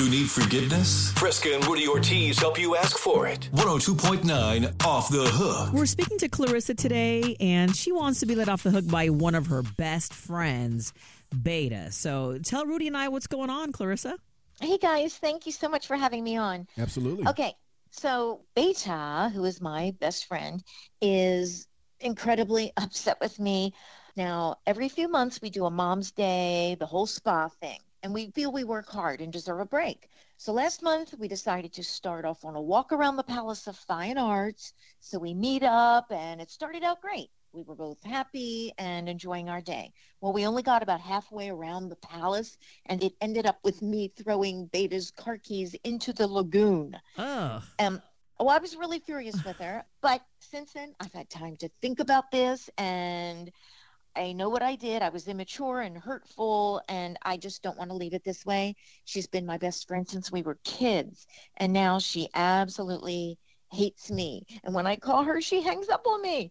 You need forgiveness? Fresca and Rudy Ortiz help you ask for it. 102.9 Off the Hook. We're speaking to Clarissa today, and she wants to be let off the hook by one of her best friends, Beta. So tell Rudy and I what's going on, Clarissa. Hey guys, thank you so much for having me on. Absolutely. Okay, so Beta, who is my best friend, is incredibly upset with me. Now, every few months we do a mom's day, the whole spa thing, and we feel we work hard and deserve a break. So last month we decided to start off on a walk around the Palace of Fine Arts. So we meet up and it started out great. We were both happy and enjoying our day. Well, we only got about halfway around the palace and it ended up with me throwing Beta's car keys into the lagoon. Oh. Um, oh, I was really furious with her. But since then, I've had time to think about this and I know what I did. I was immature and hurtful, and I just don't want to leave it this way. She's been my best friend since we were kids, and now she absolutely hates me. And when I call her, she hangs up on me.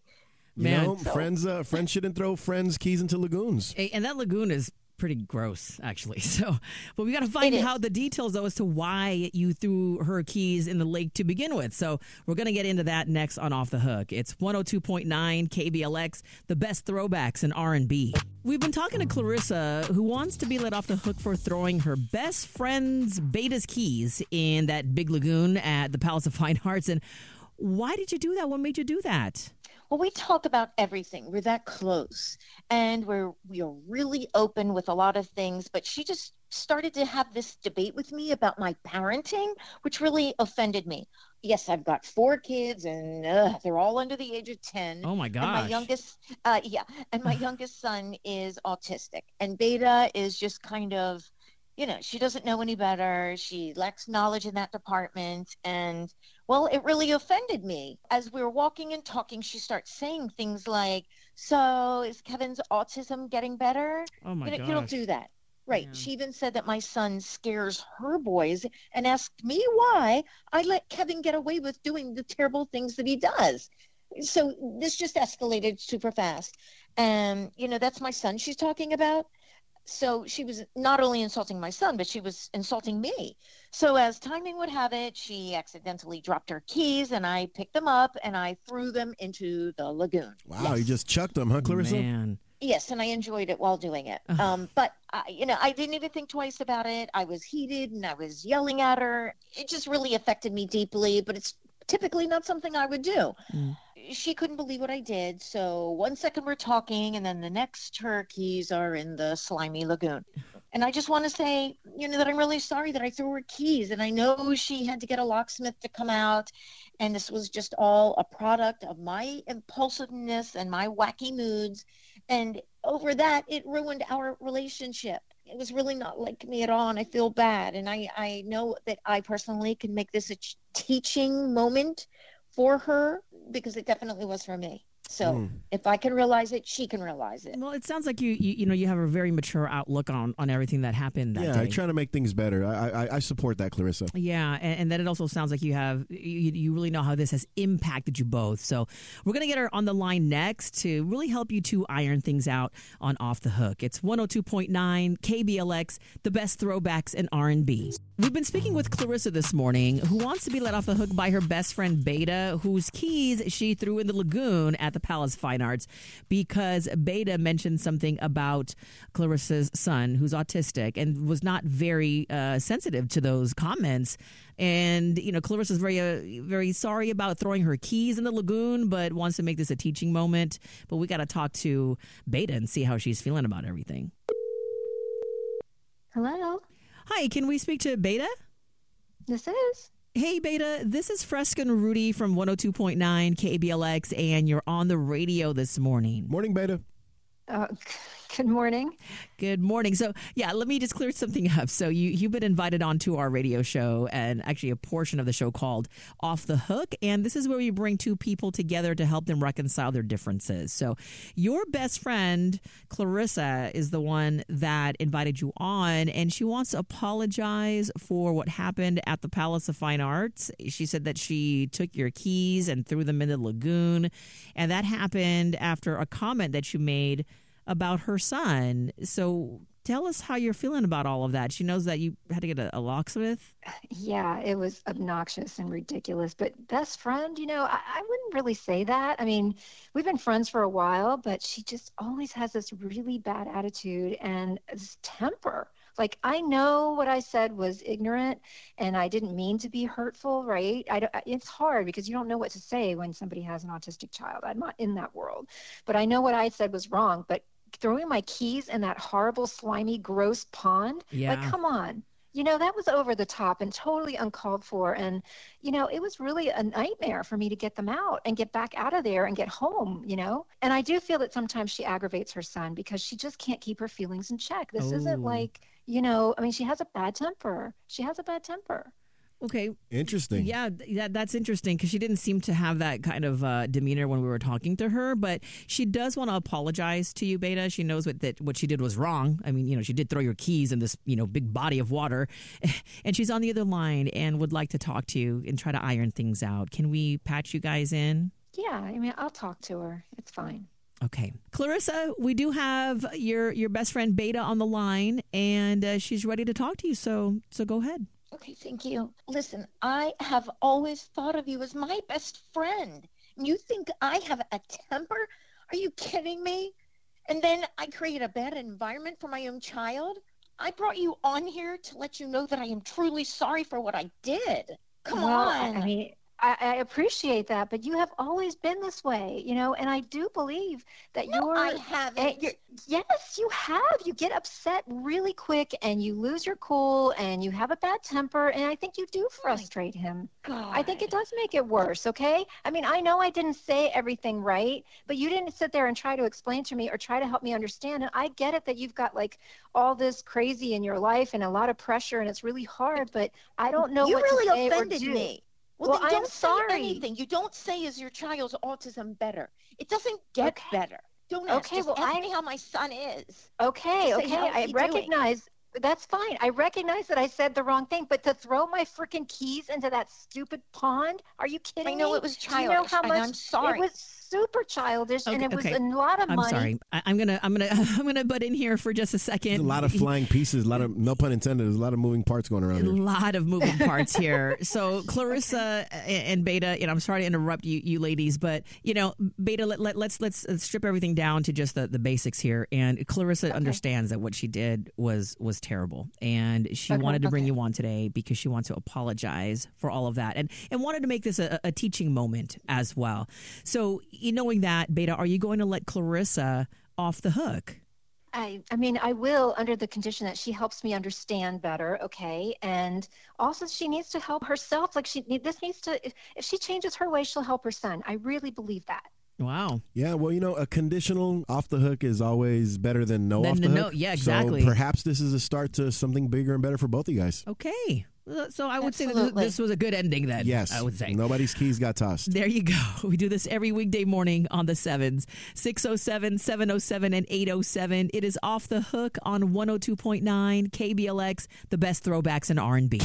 You Man. know, So- friends, uh, friends shouldn't throw friends' keys into lagoons. Hey, And that lagoon is pretty gross, actually. So, but we got to find out the details, though, as to why you threw her keys in the lake to begin with. So, we're going to get into that next on Off the Hook. It's 102.9 KBLX, the best throwbacks in R&B. We've been talking to Clarissa, who wants to be let off the hook for throwing her best friend's Beta's keys in that big lagoon at the Palace of Fine Arts. And why did you do that? What made you do that? Well, we talk about everything. We're that close, and we're we are really open with a lot of things. But she just started to have this debate with me about my parenting, which really offended me. Yes, I've got four kids, and uh, they're all under the age of ten. Oh, my And my youngest, uh, yeah, and my youngest son is autistic, and Beta is just kind of, you know, she doesn't know any better. She lacks knowledge in that department, and well, it really offended me. As we were walking and talking, she starts saying things like, "So is Kevin's autism getting better?" Oh, my you, know, you don't do that. Right. Yeah. She even said that my son scares her boys and asked me why I let Kevin get away with doing the terrible things that he does. So this just escalated super fast. And, you know, that's my son she's talking about. So she was not only insulting my son, but she was insulting me. So as timing would have it, she accidentally dropped her keys and I picked them up and I threw them into the lagoon. Wow, you just chucked them, huh, Clarissa? Man. Yes, and I enjoyed it while doing it. Um, but I, you know, I didn't even think twice about it. I was heated and I was yelling at her. It just really affected me deeply. But it's typically not something I would do. Mm. She couldn't believe what I did. So one second we're talking, and then the next her keys are in the slimy lagoon. And I just want to say, you know, that I'm really sorry that I threw her keys. And I know she had to get a locksmith to come out. And this was just all a product of my impulsiveness and my wacky moods. And over that, it ruined our relationship. It was really not like me at all. And I feel bad. And I, I know that I personally can make this a ch- teaching moment for her because it definitely was for me. So Mm. if I can realize it, she can realize it. Well, it sounds like you, you you know you have a very mature outlook on on everything that happened that Yeah, day. trying to make things better. I, I I support that, Clarissa. yeah, and, and then it also sounds like you have you, you really know how this has impacted you both. So we're gonna get her on the line next to really help you to iron things out on Off the Hook. It's 102.9 KBLX, the best throwbacks in R&B. We've been speaking with Clarissa this morning, who wants to be let off the hook by her best friend Beta, whose keys she threw in the lagoon at the Palace Fine Arts because Beta mentioned something about Clarissa's son, who's autistic, and was not very uh, sensitive to those comments. And you know, Clarissa's very, uh, very sorry about throwing her keys in the lagoon, but wants to make this a teaching moment. But we got to talk to Beta and see how she's feeling about everything. Hello, Hi, can we speak to Beta? this is. Hey, Beta, this is Fresca and Rudy from 102.9 KBLX, and you're on the radio this morning. Morning, Beta. Uh, good morning. Good morning. So, yeah, let me just clear something up. So, you, you've been invited onto our radio show and actually a portion of the show called Off the Hook. And this is where we bring two people together to help them reconcile their differences. So, your best friend, Clarissa, is the one that invited you on, and she wants to apologize for what happened at the Palace of Fine Arts. She said that she took your keys and threw them in the lagoon. And that happened after a comment that you made about her son. So tell us how you're feeling about all of that. She knows that you had to get a, a locksmith. Yeah, it was obnoxious and ridiculous. But best friend, you know, I, I wouldn't really say that. I mean, we've been friends for a while, but she just always has this really bad attitude and this temper. Like I know what I said was ignorant, and I didn't mean to be hurtful, right? I don't, it's hard because you don't know what to say when somebody has an autistic child. I'm not in that world, but I know what I said was wrong. But throwing my keys in that horrible, slimy, gross pond, Yeah. like come on. You know, that was over the top and totally uncalled for. And, you know, it was really a nightmare for me to get them out and get back out of there and get home, you know? And I do feel that sometimes she aggravates her son because she just can't keep her feelings in check. This isn't Oh. like, you know, I mean, she has a bad temper. She has a bad temper. Okay. Interesting. Yeah, that, that's interesting because she didn't seem to have that kind of uh, demeanor when we were talking to her, but she does want to apologize to you, Beta. She knows what, that what she did was wrong. I mean, you know, she did throw your keys in this, you know, big body of water, and she's on the other line and would like to talk to you and try to iron things out. Can we patch you guys in? Yeah, I mean, I'll talk to her. It's fine. Okay, Clarissa, we do have your your best friend Beta on the line, and uh, she's ready to talk to you. So so go ahead. Okay, thank you. Listen, I have always thought of you as my best friend. You think I have a temper? Are you kidding me? And then I create a bad environment for my own child? I brought you on here to let you know that I am truly sorry for what I did. Come well, on. I mean, I, I appreciate that, but you have always been this way, you know, and I do believe that no, you're. I haven't. you're- yes, you have. You get upset really quick and you lose your cool and you have a bad temper, and I think you do oh frustrate him. God. I think it does make it worse, okay? I mean, I know I didn't say everything right, but you didn't sit there and try to explain to me or try to help me understand. And I get it that you've got like all this crazy in your life and a lot of pressure and it's really hard, but I don't know you what really to say or offended do. me. Well, Well, I am don't sorry. anything. You don't say is your child's autism better. It doesn't get Okay. better. Don't ask. Okay, Just well, ask I- me how my son is. Okay, okay. "How's I he doing?" recognize that's fine. I recognize that I said the wrong thing, but to throw my freaking keys into that stupid pond? Are you kidding I know me? it was Do you know childish, how much I'm sorry. It was super childish and Okay, it was okay. a lot of I'm money. sorry. I, I'm gonna I'm gonna I'm gonna butt in here for just a second. There's a lot of flying pieces, a lot of no pun intended. There's a lot of moving parts going around A lot of moving parts here. So Clarissa and Beta, and I'm sorry to interrupt you, you ladies, but you know, Beta, let, let, let's let's strip everything down to just the, the basics here. And Clarissa understands that what she did was was terrible, and she Okay, wanted to bring okay. you on today because she wants to apologize for all of that, and and wanted to make this a, a teaching moment as well. So, you knowing that, Beta, are you going to let Clarissa off the hook? I, I mean, I will under the condition that she helps me understand better, okay? And also, she needs to help herself. Like she, this needs to. If, if she changes her way, she'll help her son. I really believe that. Wow. Yeah, well, you know, a conditional off the hook is always better than no Than off the no- hook. yeah, exactly. So exactly. perhaps this is a start to something bigger and better for both of you guys. Okay. So I would say that this was a good ending then. Yes, I would say. nobody's keys got tossed. There you go. We do this every weekday morning on the sevens 607, 707, and 807. It is off the hook on 102.9 KBLX, the best throwbacks in R&B.